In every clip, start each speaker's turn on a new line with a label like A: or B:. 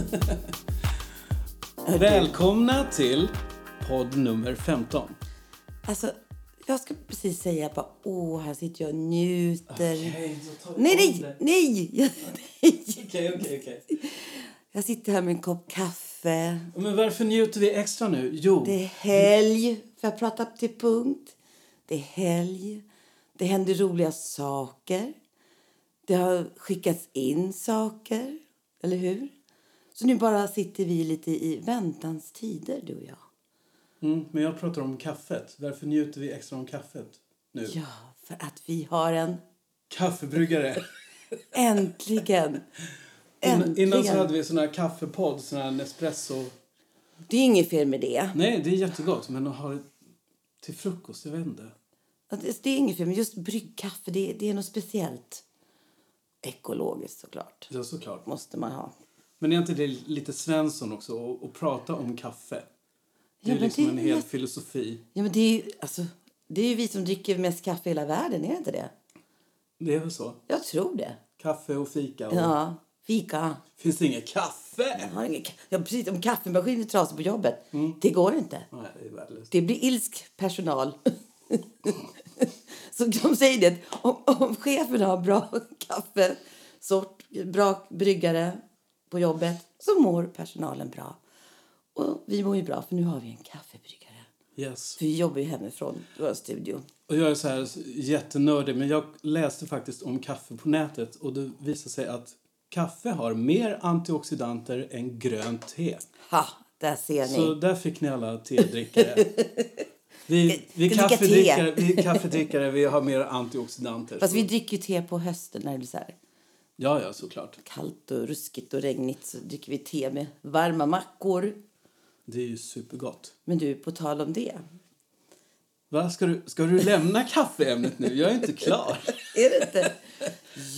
A: Välkomna till podd nummer 15.
B: Alltså, jag ska precis säga bara, åh, här sitter jag och njuter.
A: Okej, då tar vi
B: nej,
A: om
B: nej,
A: det.
B: nej, nej.
A: Okej, okej, okej.
B: Jag sitter här med en kopp kaffe.
A: Men varför njuter vi extra nu? Jo,
B: Det är helg, för jag prata till punkt. Det är helg. Det händer roliga saker. Det har skickats in saker, eller hur? Så nu bara sitter vi lite i väntans tider, du och jag.
A: mm, men jag pratar om kaffet. Varför njuter vi extra om kaffet nu?
B: Ja, för att vi har en...
A: Kaffebryggare.
B: Äntligen! Äntligen!
A: innan så hade vi sån här kaffepodd, sån här Nespresso.
B: Det är inget fel med det.
A: Nej, det är jättegott, men att ha det till frukost, jag vet inte.
B: Det är inget fel, men just bryggkaffe, det, det är något speciellt. Ekologiskt såklart.
A: Ja, såklart.
B: Måste man ha.
A: Men är inte det lite Svensson också, att, prata om kaffe? Det är
B: men
A: liksom
B: det
A: en hel
B: jätte-
A: filosofi.
B: Ja, men det är ju alltså, det är ju vi som dricker mest kaffe i hela världen, är det inte det?
A: Det är väl så?
B: Jag tror det.
A: Kaffe och fika. Och...
B: Ja, fika.
A: Finns det inget kaffe?
B: Jag ka- ja, precis. Om kaffemaskinen är trasig på jobbet,
A: Mm.
B: det går inte.
A: Nej, det.
B: Det blir ilsk personal. så de säger det, om, om chefen har bra kaffesort, bra bryggare på jobbet, så mår personalen bra. Och vi mår ju bra, för nu har vi en kaffebryggare.
A: Yes.
B: För vi jobbar ju hemifrån vår studio.
A: Och jag är så här jättenördig, men jag läste faktiskt om kaffe på nätet och det visade sig att kaffe har mer antioxidanter än grönt te.
B: Ha, där ser ni.
A: Så där fick ni alla tedrickare. Vi, vi, kaffedrickare, vi kaffedrickare vi har mer antioxidanter.
B: Fast vi dricker te på hösten när det blir så här
A: Ja, ja, såklart.
B: kallt och ruskigt och regnigt. Så dricker vi te med varma mackor.
A: Det är ju supergott.
B: Men du, på tal om det.
A: Va? Ska, du, ska du lämna kaffeämnet nu? Jag är inte klar.
B: Är det inte?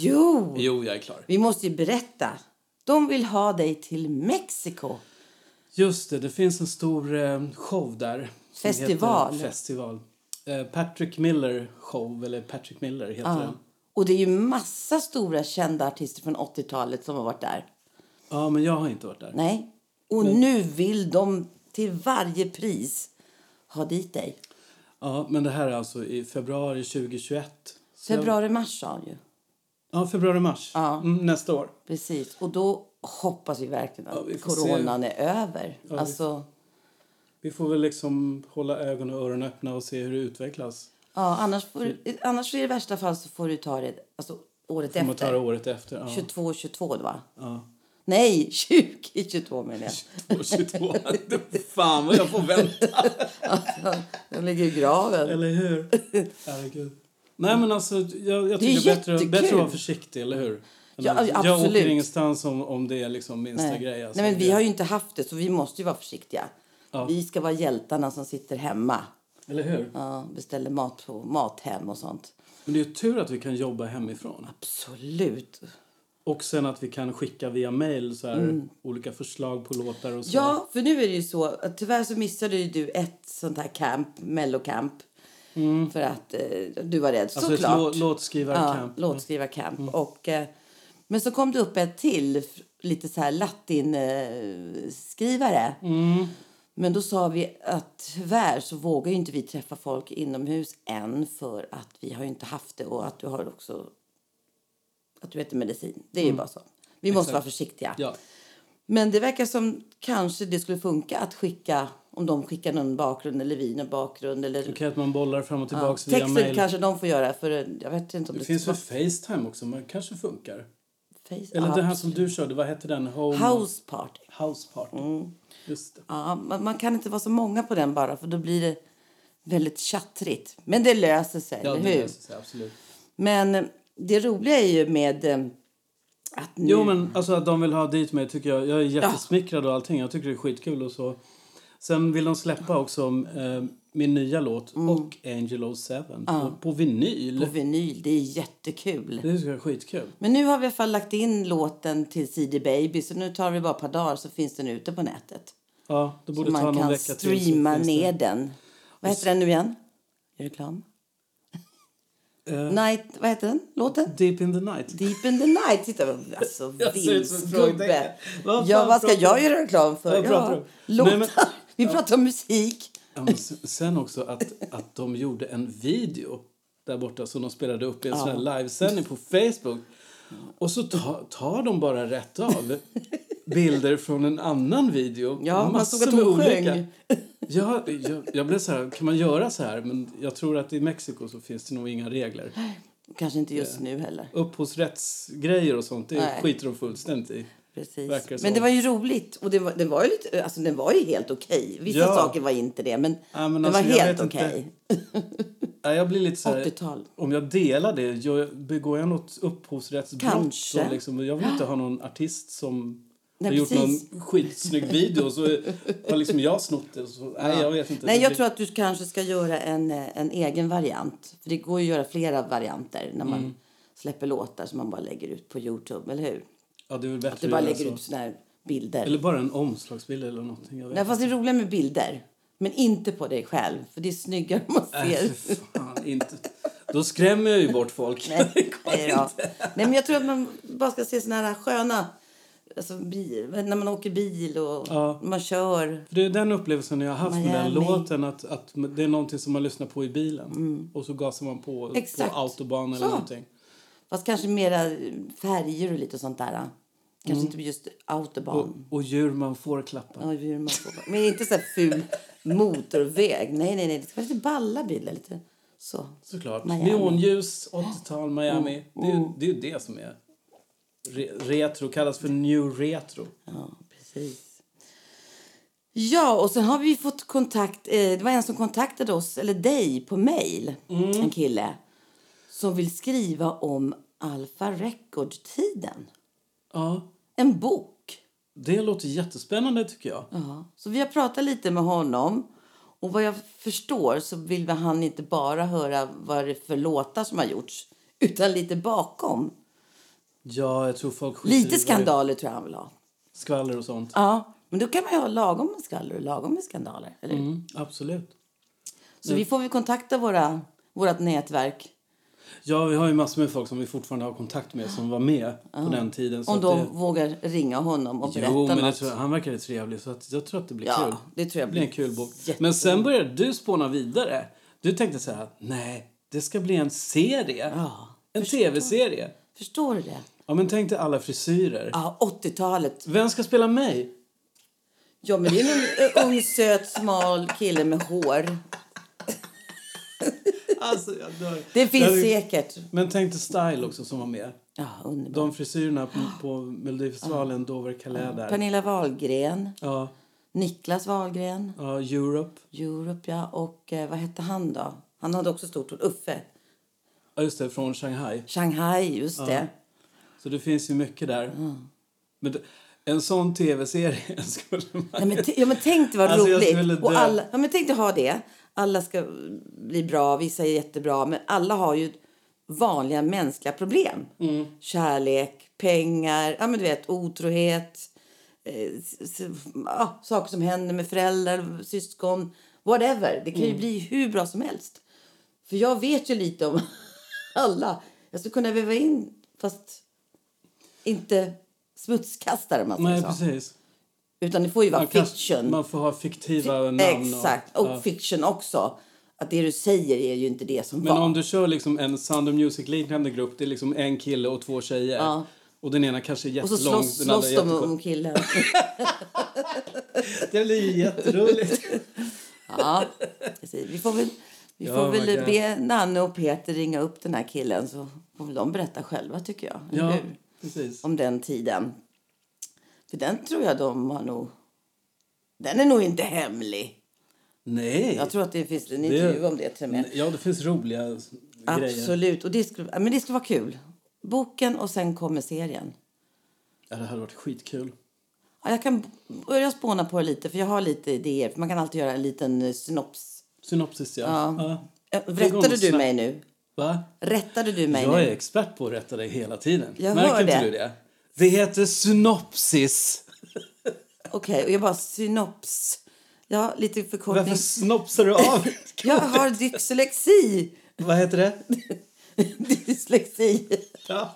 B: Jo!
A: Jo, jag är klar.
B: Vi måste ju berätta. De vill ha dig till Mexiko.
A: Just det, det finns en stor eh, show där.
B: Festival.
A: Festival. Eh, Patrick Miller show, eller Patrick Miller heter den.
B: Och det är ju massa stora kända artister från 80-talet som har varit där.
A: Ja, men jag har inte varit där.
B: Nej. Och nu vill de till varje pris ha dit dig.
A: Ja, men det här är alltså i februari 2021. Så
B: Februari-mars sa han ju.
A: Ja, februari-mars.
B: Ja.
A: Mm, nästa år.
B: Precis. Och då hoppas vi verkligen att
A: Ja, vi
B: coronan är över.
A: vi-
B: alltså,
A: Vi får väl liksom hålla ögon och öron öppna och se hur det utvecklas.
B: Ja, annars, får, annars i värsta fall så får du ta det alltså, året
A: man ta det
B: efter.
A: året efter. Ja.
B: 22, 22 va?
A: Ja.
B: Nej, 20, 22 menar jag.
A: Och 22. Fan vad jag får vänta.
B: De ligger i graven.
A: Eller hur? Herregud. Nej men alltså, jag, jag
B: Det är
A: tycker bättre, bättre att vara försiktig, eller hur?
B: Ja,
A: Eller, jag
B: absolut.
A: åker ingenstans om, om det är liksom minsta
B: Nej.
A: grej. Alltså.
B: Nej, men vi
A: Det-
B: har ju inte haft det, så vi måste ju vara försiktiga.
A: Ja.
B: Vi ska vara hjältarna som sitter hemma.
A: Eller hur?
B: Ja, beställer mat på Mathem och sånt.
A: Men det är tur att vi kan jobba hemifrån.
B: Absolut.
A: Och sen att vi kan skicka via mail så här, olika förslag på låtar och så.
B: Mm. Ja, för nu är det ju så att tyvärr så missade du ett sånt här camp, mellocamp. För att eh, du var rädd,
A: alltså
B: såklart.
A: lå, låtskrivarcamp.
B: Ja, låtskrivarcamp. Och, eh, men så kom det upp ett till, lite så här latinskrivare. Eh, skrivare. Men då sa vi att tyvärr så vågar ju inte vi träffa folk inomhus än för att vi har ju inte haft det och att du har också att du äter medicin. Det är ju bara så. Vi måste vara försiktiga.
A: Ja.
B: Men det verkar som kanske det skulle funka att skicka om de skickar någon bakgrund eller vi någon bakgrund eller
A: Okej, att man bollar fram och tillbaks via
B: texten
A: mail.
B: kanske de får göra för jag vet inte om
A: Det
B: det,
A: finns väl Facetime också, men kanske funkar.
B: Face.
A: Eller
B: ja,
A: den här som du körde, vad hette den? Home...
B: House party.
A: House Party.
B: Mm.
A: Just det.
B: Ja, man, man kan inte vara så många på den bara för då blir det väldigt tjattrigt. Men det löser sig,
A: Ja,
B: eller
A: det
B: hur?
A: löser sig, absolut.
B: Men eh, det roliga är ju med eh, att nu...
A: Jo, men alltså att de vill ha dit mig tycker jag. Jag är jättesmickrad och allting. Jag tycker det är skitkul och så. Sen vill de släppa också eh, min nya låt och Angel 07 på, på vinyl.
B: Mm. På vinyl, det är jättekul.
A: Det är skitkul.
B: Men nu har vi i alla fall lagt in låten till CD Baby så nu tar vi bara ett par dagar så finns den ute på nätet.
A: Ja, det borde
B: Så
A: ta
B: man
A: någon
B: kan
A: vecka till. så
B: streama
A: finns det-
B: ner den. Vad heter den nu igen? Gör reklam? Night, vad heter den? Låten?
A: Deep in the night.
B: Deep in the night. Titta, alltså.
A: Vad
B: Ja, vad ska jag göra reklam för? Ja, låtar. Vi pratar om musik.
A: Ja, sen också att, att de gjorde en video där borta som de spelade upp i en sån här livesändning på Facebook. Och så ta, tar de bara rätt av bilder från en annan video.
B: Ja, man såg att hon sjöng.
A: Ja, jag, jag blev så här, kan man göra så här? Men jag tror att i Mexiko så finns det nog inga regler.
B: Kanske inte just nu heller.
A: Upphovsrättsgrejer och sånt, det
B: Nej.
A: skiter de fullständigt i.
B: Precis.
A: Verkar
B: Men det var ju roligt. Och det var, det var ju lite, alltså den var ju helt okej. Vissa
A: Ja.
B: saker var inte det, men,
A: Ja, men
B: den
A: alltså,
B: var helt okej.
A: Ja, jag blir lite så här,
B: 80-tal.
A: om jag delar det, jag, begår jag något upphovsrättsbrott?
B: Kanske.
A: Så liksom, jag vill inte ha någon artist som
B: Nej,
A: har gjort
B: precis.
A: någon skitsnygg video och så har liksom jag snott det. Så, nej, jag vet inte.
B: Nej,
A: Det
B: jag
A: blir-
B: tror att du kanske ska göra en, eh, en egen variant. För det går ju att göra flera varianter när man
A: Mm.
B: släpper låtar som man bara lägger ut på Youtube, eller hur?
A: Ja, det är väl bättre
B: Du bara
A: att
B: lägger
A: så.
B: ut såna här bilder.
A: Eller bara en omslagsbild eller någonting. Jag vet
B: Nej, fast det är roligt med bilder. Men inte på dig själv, för det är snyggare om man ser.
A: för fan, inte. Då skrämmer jag ju bort folk.
B: Nej, nej, nej, men jag tror att man bara ska se såna här sköna... Alltså, bil, när man åker bil och
A: Ja.
B: man kör.
A: För det är den upplevelsen jag har haft med den
B: Miami.
A: låten. Att, att det är någonting som man lyssnar på i bilen. Och så gasar man på
B: Mm. Exakt.
A: på autobahn eller
B: Så.
A: någonting.
B: Fast kanske mera färger och lite sånt där. Kanske
A: Mm.
B: inte just autobahn.
A: Och, och djur man får klappa.
B: Ja, hur man får- Men inte så här ful motorväg. Nej, nej, nej. Det ska vara lite balla bilar. Lite så.
A: Såklart.
B: Miami. Mm.
A: Neonljus, 80-tal, Miami. Det, är, ju- det är det som är re, retro. Kallas för new retro.
B: Ja, precis. Ja, och sen har vi fått kontakt. Eh, det var en som kontaktade oss, eller dig, på mail. En kille. Som vill skriva om Alpha Record-tiden.
A: Ja,
B: En bok.
A: det låter jättespännande tycker jag.
B: Ja. Så vi har pratat lite med honom. Och vad jag förstår så vill han inte bara höra vad det är för låtar som har gjorts. Utan lite bakom.
A: Ja, jag tror folk skiter
B: Lite
A: det-
B: skandaler tror jag han vill ha.
A: Skvaller och sånt.
B: Ja, men då kan man ju ha lagom med skvaller och lagom med skandaler. Eller?
A: Mm, absolut.
B: Så vi får väl kontakta våra, vårt nätverk.
A: Ja, vi har ju massor med folk som vi fortfarande har kontakt med som var med på den tiden.
B: Om de
A: det...
B: vågar ringa honom och berätta
A: Jo, men
B: något.
A: tror han verkar trevlig så att jag tror att det blir
B: Ja,
A: kul.
B: det tror jag
A: blir en
B: blir
A: kul bok. Men sen började du spåna vidare. Du tänkte så här, nej, det ska bli en serie.
B: Ja,
A: en tv-serie.
B: Förstår du det?
A: Ja, men tänk dig alla frisyrer.
B: Ja, 80-talet.
A: Vem ska spela mig?
B: Ja, men det är någon ung, söt, smal kille med hår.
A: Alltså, jag dör.
B: Det finns
A: Jag-
B: säkert.
A: Men tänk dig Style också som var med.
B: Ja, underbart.
A: De frisyrerna på, på Melodifestivalen, Dover Calais där.
B: Pernilla Wahlgren,
A: Ja,
B: Niklas Wahlgren,
A: ja, Europe.
B: Europe, ja. Och eh, vad hette han då? Han hade också stort ord. Uffe.
A: Ja, just det, från Shanghai.
B: Shanghai, just det.
A: Så det finns ju mycket där. Men det, en sån tv-serie skulle man...
B: Nej, men, ja, men tänk det var
A: Alltså,
B: roligt. Och alla, ja, men tänk dig ha det. Alla ska bli bra, vissa är jättebra. Men alla har ju vanliga mänskliga problem.
A: Mm.
B: Kärlek, pengar, ja, men du vet, otrohet. Eh, saker som händer med föräldrar, syskon, whatever. Det kan ju
A: Mm.
B: bli hur bra som helst. För jag vet ju lite om alla. Jag skulle kunna väva in, fast inte smutskastare man säger
A: Nej,
B: så.
A: precis.
B: Utan det får ju vara
A: Man, kan,
B: fiction.
A: man får ha fiktiva namn.
B: Exakt. Och
A: ja.
B: fiction också. Att det du säger är ju inte det som
A: Men
B: var.
A: om du kör liksom en Sound of Music-liknande grupp, det är liksom en kille och två tjejer.
B: Ja.
A: Och den ena kanske är
B: och så
A: jättelång,
B: slåss,
A: den
B: slåss de om killen.
A: Det blir ju jätteroligt.
B: ja. Vi får väl, vi
A: Ja,
B: får väl be Nanne och Peter ringa upp den här killen så får de berätta själva tycker jag.
A: ja, precis.
B: Om den tiden. För den tror jag de har nog... Den är nog inte hemlig.
A: Nej.
B: Jag tror att det finns en intervju om det till med.
A: Ja, det finns roliga s- grejer.
B: Absolut. Och det skulle, men det skulle vara kul. Boken och sen kommer serien.
A: Ja, det hade varit skitkul.
B: Ja, jag kan börja spåna på det lite, för jag har lite idéer. För man kan alltid göra en liten eh, synops.
A: Synopsis, ja.
B: Ja.
A: ja. Det går
B: Rättade du mig nu?
A: Va?
B: Rättade du mig
A: Jag
B: nu?
A: är expert på att rätta dig hela tiden.
B: Jag
A: Märker
B: hör det.
A: du det? Det heter synopsis.
B: Okej, och jag bara synops. Ja, lite förkortning.
A: Varför snopsar du av?
B: Jag har dyslexi.
A: Vad heter det?
B: dyslexi.
A: Ja.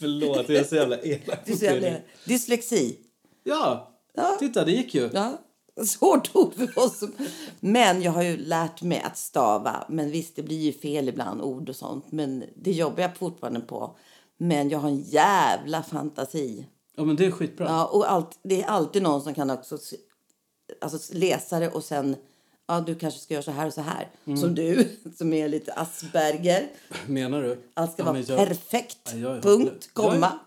A: Förlåt, jag är så jävla elak
B: Du dyslexi.
A: Ja,
B: Ja.
A: titta det gick ju.
B: Ja, svårt ord för oss. Men jag har ju lärt mig att stava. Men visst, det blir ju fel ibland, ord och sånt. Men det jobbar jag fortfarande på. Men jag har en jävla fantasi.
A: Ja, men det är skitbra.
B: Ja, och allt, det är alltid någon som kan också alltså, läsa det och sen... Ja, du kanske ska göra så här och så här.
A: Mm.
B: Som du, som är lite Asperger.
A: Menar du?
B: Allt ska
A: Ja,
B: vara
A: jag-
B: perfekt.
A: Ja, jag
B: Punkt.
A: Jag är-
B: komma,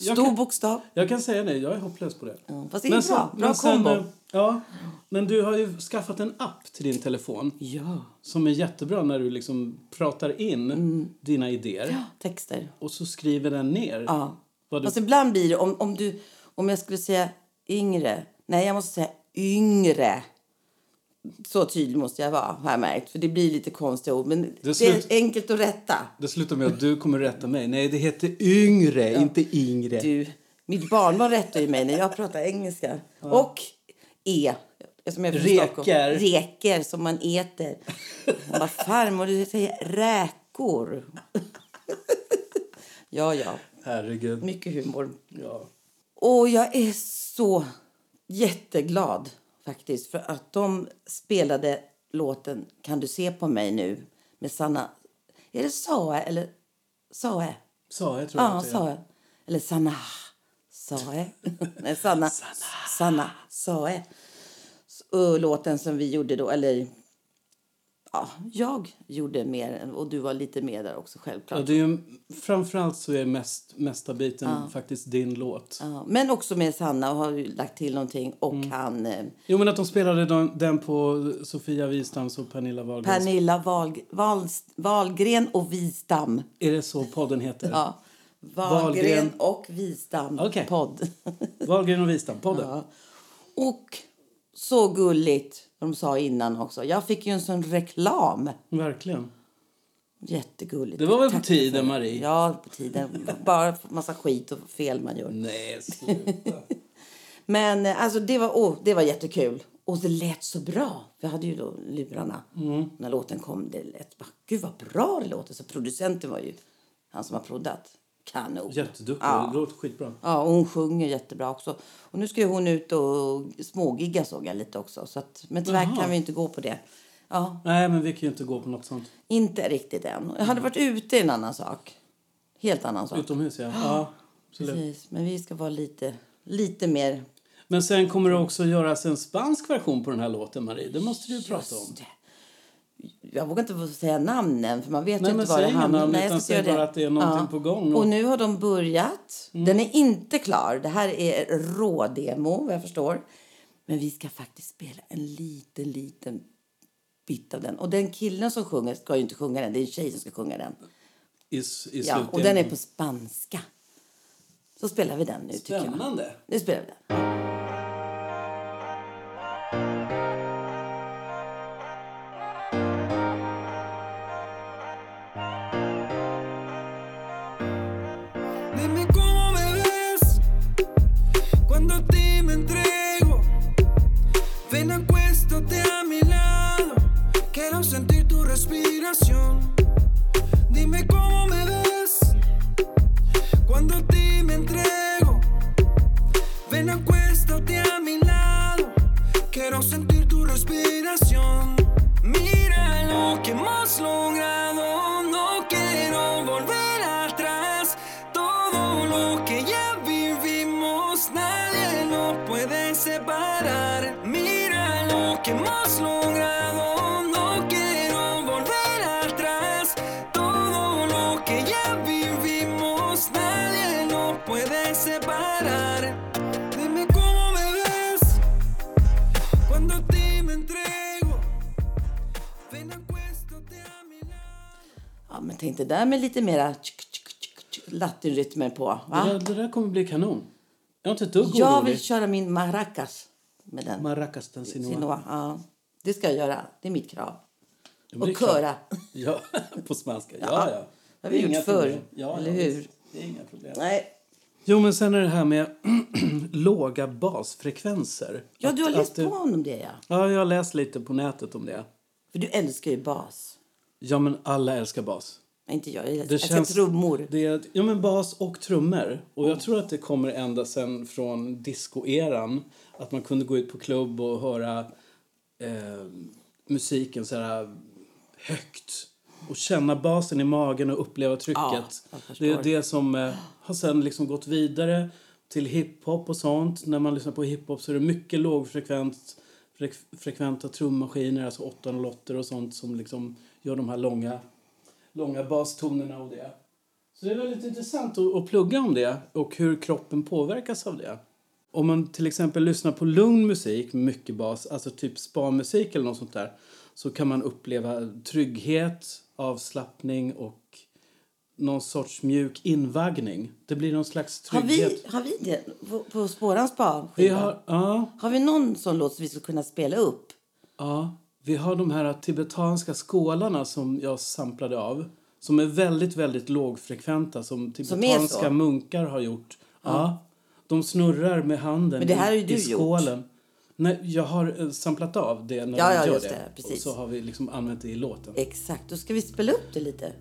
B: stor
A: kan-
B: bokstav.
A: Jag kan säga det, jag är hopplös på det.
B: Ja, fast det är bra. Bra kombo.
A: eh, ja, men du har ju skaffat en app till din telefon
B: Ja.
A: som är jättebra när du liksom pratar in dina idéer
B: Mm. ja, texter.
A: och så skriver den ner.
B: Ja.
A: Vad du,
B: Fast ibland blir det, om, om, du, om jag skulle säga yngre. Nej, jag måste säga yngre. Så tydlig måste jag vara, har jag märkt. För det blir lite konstiga ord. Men det,
A: slut-
B: är enkelt att rätta.
A: det slutar med att du kommer rätta mig. Nej, det heter yngre, inte yngre.
B: Du, mitt barnbarn rättar ju mig när jag pratar engelska. Och E. Som från
A: Reker.
B: Reker som man äter. Han bara, farmor du säger räkor. ja, ja.
A: Herregud.
B: Mycket humor.
A: Ja.
B: Och jag är så jätteglad faktiskt för att de spelade låten Kan du se på mig nu med Sanna... Är det Sae eller Sae?
A: Sa jag tror jag
B: Ja,
A: att.
B: Sae. Eller Sanna Sae. Nej, Sanna. Sanna Sae. Och låten som vi gjorde då, eller ja, jag gjorde mer och du var lite med där också självklart.
A: Ja, det är ju, framförallt så är mest, mesta biten faktiskt din låt.
B: Ja, men också med Sanna och har ju lagt till någonting och
A: Mm.
B: han eh,
A: Jo, men att de spelade den, den på Sofia Wistams och Pernilla Wahlgrens.
B: Pernilla Wahl, Wahl, Wahlgren och Wistam.
A: Är det så podden heter?
B: Ja. Wahlgren,
A: Wahlgren.
B: och Wistam
A: Okej.
B: podd.
A: Wahlgren och Wistam, podden.
B: ja. Och så gulligt, de sa innan också. Jag fick ju en sån reklam.
A: Verkligen.
B: Jättegulligt.
A: Det var väl på tiden, Marie?
B: Ja, på tiden. Bara massa skit och fel man gör.
A: Nej, sluta.
B: Men eh, alltså det var, oh, det var jättekul. Och det lät så bra. Vi hade ju då lurarna
A: Mm.
B: när låten kom. Det lät bara, gud vad bra det låter. Så producenten var ju han som har proddat. Kanon.
A: Jätteduktig.
B: Ja.
A: Det låter skitbra.
B: Ja, och hon sjunger jättebra också. Och nu ska hon ut och smågigga såg jag lite också. Så att, men tyvärr
A: Jaha.
B: kan vi inte gå på det. Ja,
A: Nej, men vi kan ju inte gå på något sånt.
B: inte riktigt än. Jag hade varit ute i en annan sak. Helt annan sak.
A: Utomhus, ja. ja absolut.
B: Precis. Men vi ska vara lite, lite mer
A: Men sen kommer det också göras en spansk version på den här låten, Marie. Det måste du ju prata om.
B: Jag vågar inte säga namnen, för man vet
A: Nej,
B: ju inte var det hamnar.
A: namn,
B: Nej, jag ska
A: bara att det är någonting på gång och- Mm.
B: Och nu har de börjat. Den är inte klar. Det här är rådemo, vad jag förstår. Men vi ska faktiskt spela en liten, liten bit av den. Och den killen som sjunger ska ju inte sjunga den. Det är en tjej som ska sjunga den.
A: I, i
B: Ja, och den är på spanska. Så spelar vi den nu, tycker jag.
A: Spännande.
B: Nu spelar vi den.
C: Respiración. Dime cómo
B: det där med lite mera latinrytmer på. Va?
A: Det, där, det där kommer bli kanon. Jag är inte ett dugg
B: Jag
A: orolig.
B: vill köra min maracas med den.
A: Maracas den Sinua.
B: Sinua. Ja, det ska jag göra. Det är mitt krav.
A: Ja,
B: Och köra.
A: Ja, på spanska. Ja,
B: Ja,
A: ja.
B: det har vi gjort förr.
A: Ja,
B: eller hur?
A: Det är inga problem.
B: Nej.
A: Jo, men sen är det här med låga basfrekvenser.
B: Ja, du har
A: Att-
B: läst
A: att det-
B: på om det, ja.
A: Ja, jag har läst lite på nätet om det.
B: För du älskar ju bas.
A: Ja, men alla älskar bas.
B: Inte jag, jag
A: Det känns-
B: trummor.
A: Det ja, men bas och trummor. Och jag tror att det kommer ända sen från discoeran. Att man kunde gå ut på klubb och höra eh, musiken så här högt. Och känna basen i magen och uppleva trycket.
B: Ja,
A: det är det som eh, har sen liksom gått vidare till hiphop och sånt. När man lyssnar på hiphop så är det mycket lågfrekvent frek- frekventa trummaskiner, alltså 808 och sånt som liksom gör de här långa, långa bastonerna och det. Så det är väldigt intressant att, att plugga om det och hur kroppen påverkas av det. Om man till exempel lyssnar på lugn musik med mycket bas, alltså typ spa-musik eller något sånt där, så kan man uppleva trygghet, avslappning och någon sorts mjuk invaggning. Det blir någon slags
B: Har
A: trygghet.
B: vi, har vi det på, på Spårans?
A: Vi har, ja,
B: har vi någon sån låt som vi skulle kunna spela upp?
A: ja, vi har de här tibetanska skålarna som jag samplade av. Som är väldigt, väldigt lågfrekventa, som
B: Som
A: tibetanska munkar har gjort. Ja. De snurrar med handen
B: Men det här har ju
A: i,
B: du
A: i
B: gjort.
A: skålen. Nej, jag har eh, samplat av det när
B: Ja,
A: de
B: ja,
A: gör det.
B: det.
A: Och så har vi liksom använt det i låten.
B: Exakt, då ska vi spela upp det lite.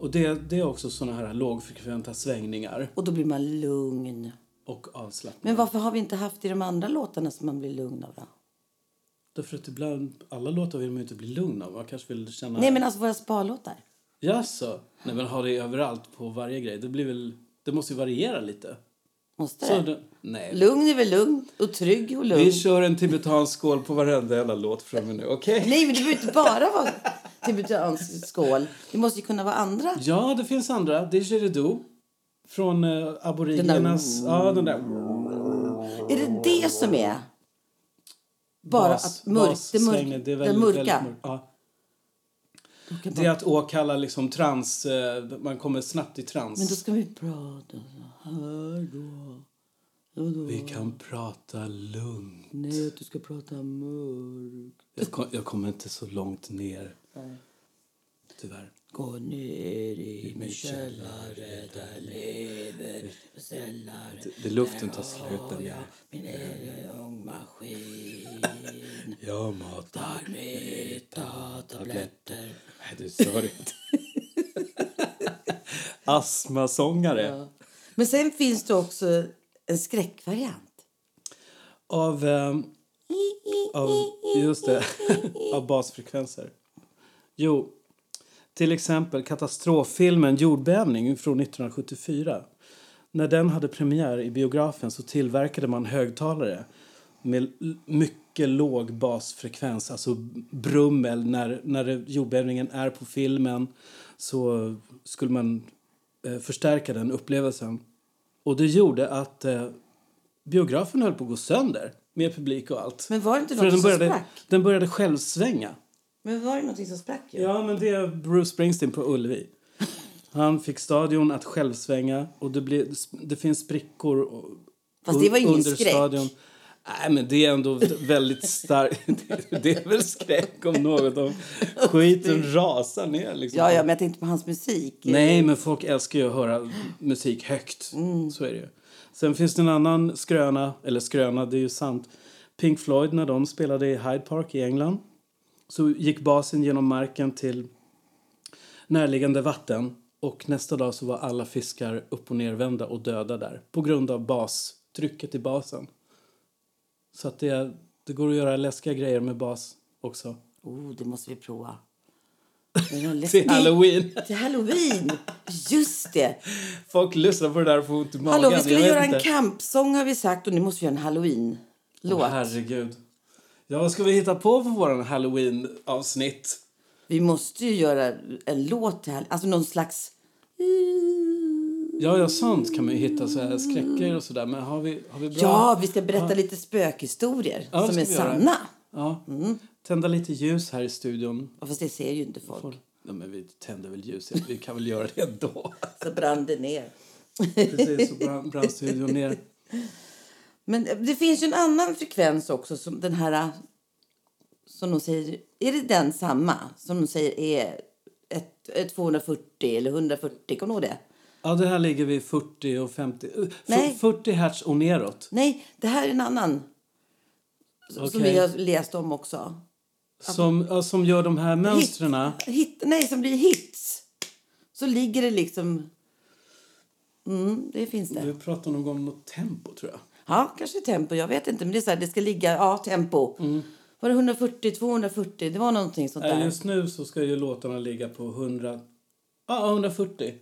A: Och det, det är också såna här lågfrekventa svängningar
B: Och då blir man lugn.
A: och avslappnad.
B: Men varför har vi inte haft i de andra låtarna som man blir lugn av då?
A: Därför att ibland, alla låtar vill man ju inte bli lugn av. Man kanske vill känna...
B: Nej men alltså våra sparlåtar.
A: Jaså? Nej men ha det överallt på varje grej. Det blir väl... Det måste ju variera lite.
B: Måste
A: Så
B: det?
A: nej.
B: Lugn är väl lugn och trygg och lugn.
A: Vi kör en tibetansk skål på varenda jävla låt från nu, okej?
B: Nej men det behöver inte bara vara tibetansk skål. Det måste ju kunna vara andra.
A: Ja, det finns andra. Didgeridoo. Från uh, aboriginernas... Ja, den där...
B: Är det det som är? Bara
A: Bas-
B: att mörk, det,
A: bassvängen,
B: mörk,
A: det är
B: det
A: väldigt,
B: mörka.
A: väldigt mörkt. Ja. Det är att åkalla liksom trans... eh, man kommer snabbt i trans.
B: Men då ska vi prata så här då. Då.
A: Vi kan prata lugnt.
B: Nej, du ska prata mörkt.
A: Jag, kom, jag kommer inte så långt ner,
B: Nej.
A: tyvärr.
B: Gå ner i min källare, där lever sällar.
A: Det, det luften tar slut där nere.
B: Min egen ångmaskin.
A: Jag matar
B: Meta-tabletter.
A: Nej, du sa det inte. Astmasångare.
B: Ja. Men sen finns det också en skräckvariant.
A: Av, ehm, av, just det, av basfrekvenser. Jo, till exempel katastroffilmen Jordbävning från 1974. När den hade premiär i biografen så tillverkade man högtalare med mycket låg basfrekvens, alltså brummel. När, när jordbävningen är på filmen så skulle man eh, förstärka den upplevelsen. Och det gjorde att eh, biografen höll på att gå sönder med publik och allt.
B: Men var det inte
A: den
B: som sprack?
A: den började själv svänga.
B: Men var det någonting som sprack ju?
A: Ja, men det är Bruce Springsteen på Ullevi. Han fick stadion att självsvänga och det, blev, det finns sprickor och-
B: Fast det var ingen
A: under
B: skräck.
A: stadion. Nej, men det är ändå väldigt starkt. Det, det är väl skräck om något. Om skiten rasar ner liksom.
B: Ja, ja, men jag tänkte på hans musik.
A: Nej, men folk älskar ju att höra musik högt.
B: Mm.
A: Så är det ju. Sen finns det en annan skröna, eller skröna, det är ju sant. Pink Floyd, när de spelade i Hyde Park i England så gick basen genom marken till närliggande vatten och nästa dag så var alla fiskar upp och nervända och döda där på grund av bastrycket i basen. Så att det, det går att göra läskiga grejer med bas också.
B: Oh, det måste vi prova.
A: Till halloween.
B: Till halloween! Just det!
A: Folk lyssnar på det där och får ont i magen.
B: Hallå, vi skulle göra en
A: inte.
B: kampsång har vi sagt och nu måste vi göra en halloween-låt.
A: Åh, herregud. Ja, vad ska vi hitta på för våran halloween-avsnitt?
B: vi måste ju göra en låt till Alltså någon slags...
A: Ja, ja, sånt kan man ju hitta, så här skräcker och sådär. Men har vi, har vi bra?
B: Ja, vi ska berätta lite spökhistorier
A: Ja,
B: som är
A: göra.
B: sanna.
A: Ja. Tända lite ljus här i studion.
B: Ja, Fast det ser ju inte folk.
A: Folk- Ja, men vi tänder väl ljus. Vi kan väl göra det ändå.
B: Så brann det ner.
A: Precis, så brann, brann studion ner.
B: Men det finns ju en annan frekvens också som den här som de säger, är det den samma som de säger är ett, ett 240 eller 140, kommer du ihåg det?
A: Ja, det här ligger vid 40 och 50. eh, f-
B: Nej.
A: 40 hertz och neråt.
B: Nej, det här är en annan som
A: Okej.
B: vi har läst om också.
A: Som, ja, som gör de här mönstren.
B: Nej, som blir hits. Så ligger det liksom... Mm, det finns det.
A: Vi pratar nog om något tempo, tror jag.
B: Ja, kanske tempo. Jag vet inte, men det är så här, det ska ligga... Ja, tempo. Var det 140, 240? Det var någonting sånt där.
A: Just nu så ska ju låtarna ligga på 100... Ja, 140.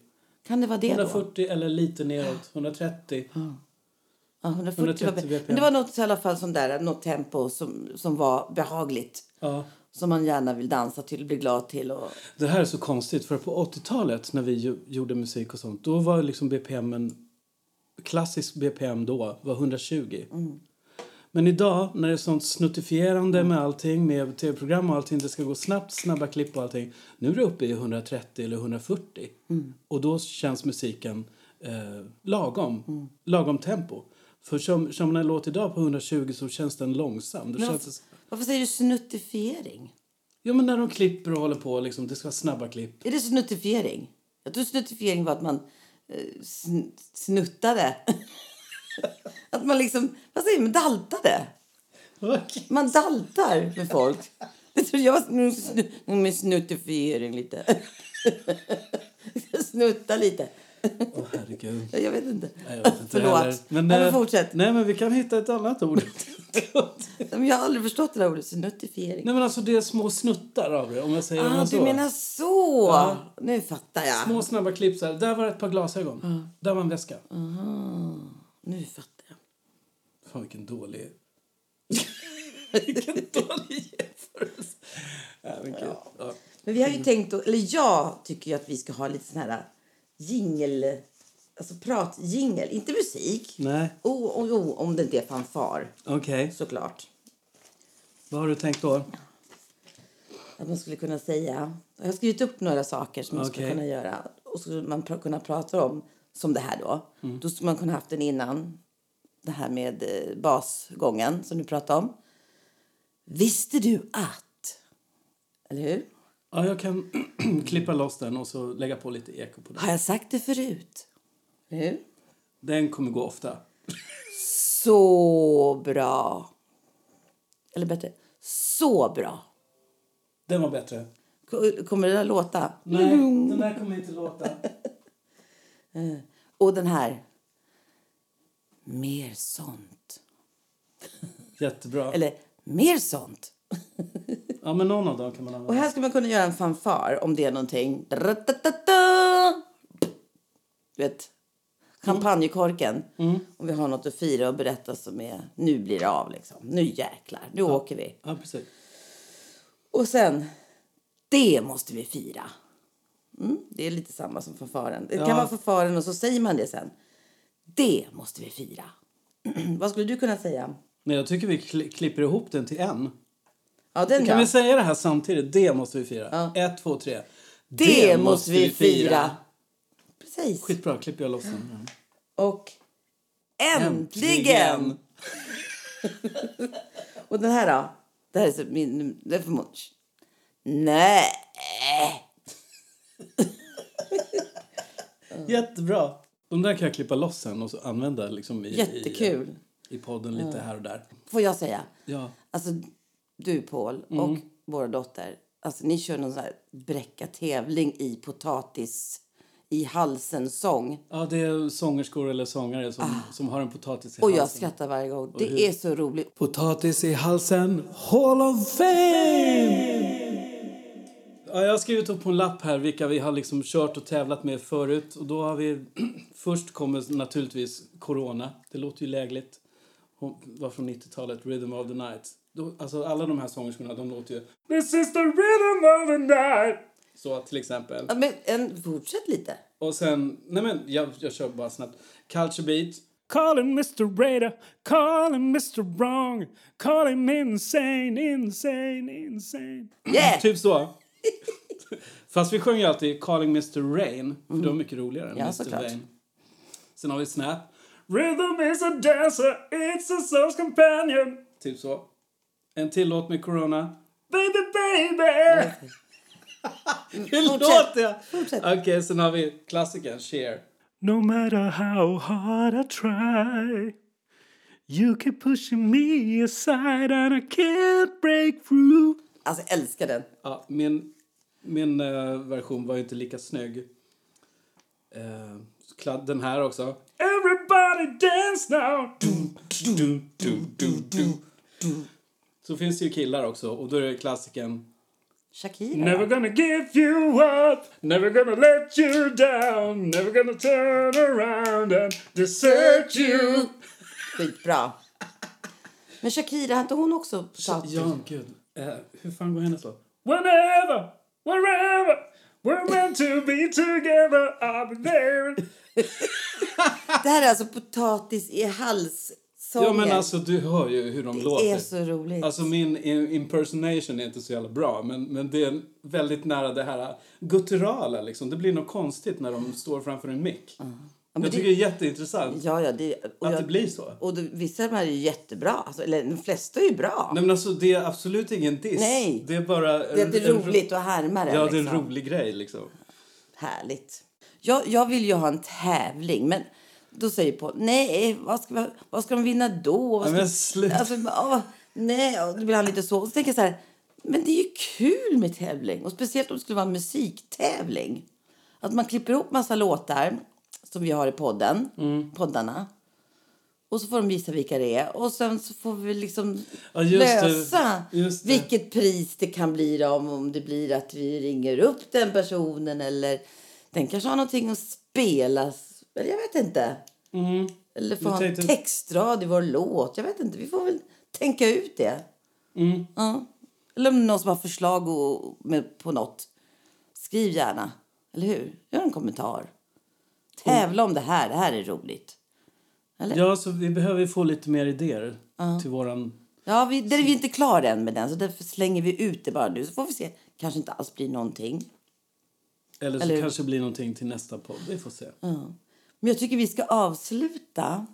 B: Kan det vara det då?
A: 140 eller lite neråt. 130.
B: Ja, 140
A: 130
B: var,
A: BPM.
B: men det var något i alla fall sån där, något tempo som, som var behagligt.
A: Ja.
B: Som man gärna vill dansa till och bli glad till. Och,
A: Det här är så konstigt, för på 80-talet när vi gjorde musik och sånt, då var liksom BPM klassisk BPM då var 120. Men idag när det är sånt snuttifierande med allting, med tv-program och allting, det ska gå snabbt, snabba klipp och allting. Nu är det uppe i 130 eller 140. Och då känns musiken eh, lagom, lagom tempo. För som, som en låt idag på 120 så känns den långsam. Då
B: Men
A: känns det,
B: varför säger du snuttifiering?
A: ja men när de klipper och håller på, liksom, det ska vara snabba klipp.
B: Är det snuttifiering? Jag tror snuttifiering var att man snuttade. att man liksom, vad säger man, daltade. Man daltar med folk. Det tror jag var med snuttifiering lite. Snutta lite.
A: Åh, herregud.
B: Jag vet inte.
A: Nej, jag vet inte
B: Förlåt.
A: Men,
B: Nej, men
A: eh,
B: fortsätt.
A: Nej, men vi kan hitta ett annat ord.
B: Jag har aldrig förstått det där ordet, snuttifiering.
A: nej, men alltså det är små snuttar av det, om jag säger
B: Ah,
A: det så.
B: du menar så!
A: Ja.
B: Nu fattar jag.
A: Små snabba klipp så här. Där var ett par glasögon. Där var en väska.
B: Nu fattar jag.
A: Fan, vilken dålig... vilken dålig jämförelse. Ja, men. Ja.
B: Men vi har ju tänkt, eller jag tycker att vi ska ha lite sån här jingel, alltså pratjingel, inte musik.
A: Nej,
B: Oh, oh, oh, om det inte är fanfar,
A: okej.
B: såklart.
A: Vad har du tänkt då?
B: Att man skulle kunna säga, jag har skrivit upp några saker som man skulle
A: Okej.
B: kunna göra och skulle man pr- kunna prata om, som det här då.
A: Mm.
B: Då skulle man kunna haft den innan, det här med eh, basgången som du pratade om. Visste du att? Eller hur?
A: Ja, jag kan klippa loss den och så lägga på lite eko på den.
B: Har jag sagt det förut? Hur?
A: Den kommer gå ofta.
B: Så bra. Eller bättre, så bra.
A: Den var bättre.
B: K- Kommer det där låta?
A: Nej, den där kommer inte låta.
B: Och den här. Mer sånt.
A: Jättebra.
B: Eller mer sånt.
A: Ja, men någon av dem kan man
B: Och
A: använda.
B: här ska man kunna göra en fanfar om det är någonting. Du vet, champagnekorken. Om vi har något att fira och berätta som är nu blir det av liksom. Nu jäklar, nu åker vi.
A: Ja, precis.
B: Och sen, det måste vi fira. Mm, det är lite samma som fanfaren. Det
A: Ja.
B: kan vara fanfaren och så säger man det sen. Det måste vi fira. Vad skulle du kunna säga?
A: Men jag tycker vi kli- klipper ihop den till en.
B: Ja, den
A: Kan
B: då.
A: vi säga det här samtidigt? Det måste vi fira.
B: Ja.
A: Ett, två, tre.
B: Det, måste vi fira. Precis.
A: Skitbra, klipper jag loss den.
B: Och äntligen! och den här då? Det här är så min... Det är för much. Nej!
A: Jättebra. De där kan jag klippa loss sen och så använda liksom i,
B: Jättekul.
A: i, i podden lite här och där.
B: Får jag säga?
A: Ja.
B: Alltså, du Paul och vår dotter. Alltså, ni kör någon sån här bräcka-tävling i potatis i halsen-sång.
A: ja, det är sångerskor eller sångare som, som har en potatis i
B: Och jag
A: halsen.
B: skrattar varje gång. Det är så roligt.
A: Potatis i halsen, Hall of Fame! Ja, jag har skrivit upp på en lapp här vilka vi har liksom kört och tävlat med förut. Och då har vi... Först kommer naturligtvis Corona. Det låter ju lägligt. Hon var från 90-talet, Rhythm of the Night. Då, alltså alla de här sångerskorna, de låter ju... This is the rhythm of the night! Så till exempel.
B: Ja, Men en, fortsätt lite.
A: Och sen, nej men jag, jag kör bara snabbt. Culture Beat.
D: Call him Mr. Raider, call him Mr. Wrong, call him insane, insane, insane.
B: Yeah!
A: Typ så. Fast vi sjunger alltid Calling Mr. Rain, för det var mycket roligare än
B: Ja,
A: Mr.
B: såklart.
A: Vain. Sen har vi Snap,
D: Rhythm is a dancer, it's a soul's companion.
A: typ så. En till låt med Corona.
D: Baby, baby!
A: Hur låter jag?
B: Fortsätt.
A: Okej, sen har vi klassikern Cher.
D: No matter how hard I try, you keep pushing me aside and I can't break through.
B: Alltså, jag älskar den.
A: Ja, min min eh, version var ju inte lika snygg. Kladd- den här också.
D: Everybody dance now.
A: Du, du, du, du, du. Så finns det ju killar också och då är det klassiken
B: Shakira.
D: Never gonna give you up, never gonna let you down, never gonna turn around and desert you.
B: Skitbra. Men Shakira, inte hon också potatis?
A: Ja, gud. Eh, hur fan går hennes låt?
D: Whenever, wherever, we're meant to be together, I'll be there.
B: Det här är alltså potatis i halssången.
A: Ja, men alltså du hör ju hur de låter.
B: Det är så roligt.
A: Alltså min impersonation är inte så jävla bra, men, men det är väldigt nära det här gutturala liksom. Det blir något konstigt när de står framför en mick.
B: men
A: jag
B: det-
A: tycker det är jätteintressant
B: Ja, ja. Det, och
A: att
B: jag,
A: det blir så.
B: och det, vissa av de här är ju jättebra. Alltså, eller de flesta är ju bra.
A: Nej men alltså det är absolut ingen diss.
B: Nej.
A: Det är bara...
B: det är, det är roligt att härma det.
A: Ja, det är en
B: liksom.
A: rolig grej liksom.
B: Härligt. Jag, jag vill ju ha en tävling, men då säger Paul, nej, vad ska, vad ska de vinna då? Vad ska,
A: men sluta.
B: alltså, åh, nej, och då blir han lite så. Så tänker jag så här, men det är ju kul med tävling. Och speciellt om det skulle vara en musiktävling. Att man klipper ihop massa låtar som vi har i podden, poddarna. Och så får de visa vilka det är. Och sen så får vi liksom
A: Ja, det.
B: lösa
A: Just det.
B: vilket pris det kan bli då, om, det blir att vi ringer upp den personen eller den kanske har någonting att spelas. Eller jag vet inte. Eller få ha en textrad i vår låt. Jag vet inte. Vi får väl tänka ut det.
A: Mm.
B: Ja. Eller om någon som har förslag och, med, på något. Skriv gärna. Eller hur? Gör en kommentar. Tävla om det här. Det här är roligt. Eller?
A: Ja, så vi behöver få lite mer idéer till våran...
B: Ja, vi, där är vi inte klar än med den. Så därför slänger vi ut det bara nu. Så får vi se. Kanske inte alls blir någonting.
A: Eller så
B: Eller-
A: kanske det blir någonting till nästa podd. Vi får se.
B: Men jag tycker vi ska avsluta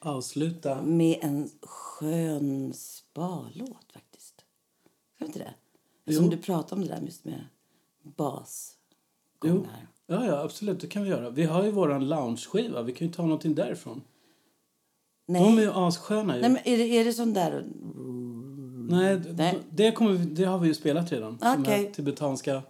A: Avsluta.
B: med en skön spa-låt faktiskt. Ska vi inte det? Eftersom
A: Jo.
B: du pratade om det där just med
A: Jo.
B: basgångar.
A: Ja, ja, absolut. Det kan vi göra. Vi har ju våran lounge-skiva. Vi kan ju ta någonting därifrån.
B: Nej.
A: De är ju assköna ju.
B: Nej, men är det, är det sån där...
A: Nej,
B: Nej.
A: Det, kommer vi, det har vi ju spelat redan. De
B: Okej.
A: här tibetanska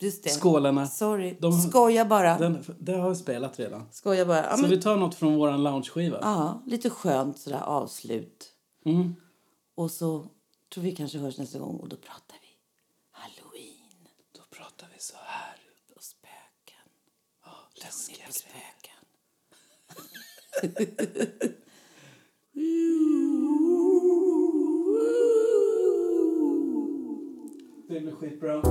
B: Just det.
A: skålarna.
B: Sorry.
A: De-
B: Skoja bara.
A: Den, det har vi spelat redan.
B: Skoja bara. Ja,
A: Så
B: men,
A: vi tar något från våran lounge-skiva.
B: ja, lite skönt sådär avslut.
A: Mm.
B: Och så tror vi kanske hörs nästa gång och då pratar vi halloween
A: Då pratar vi så här.
B: och spöken.
A: Läskiga
B: På spöken.
A: Det blir skitbra.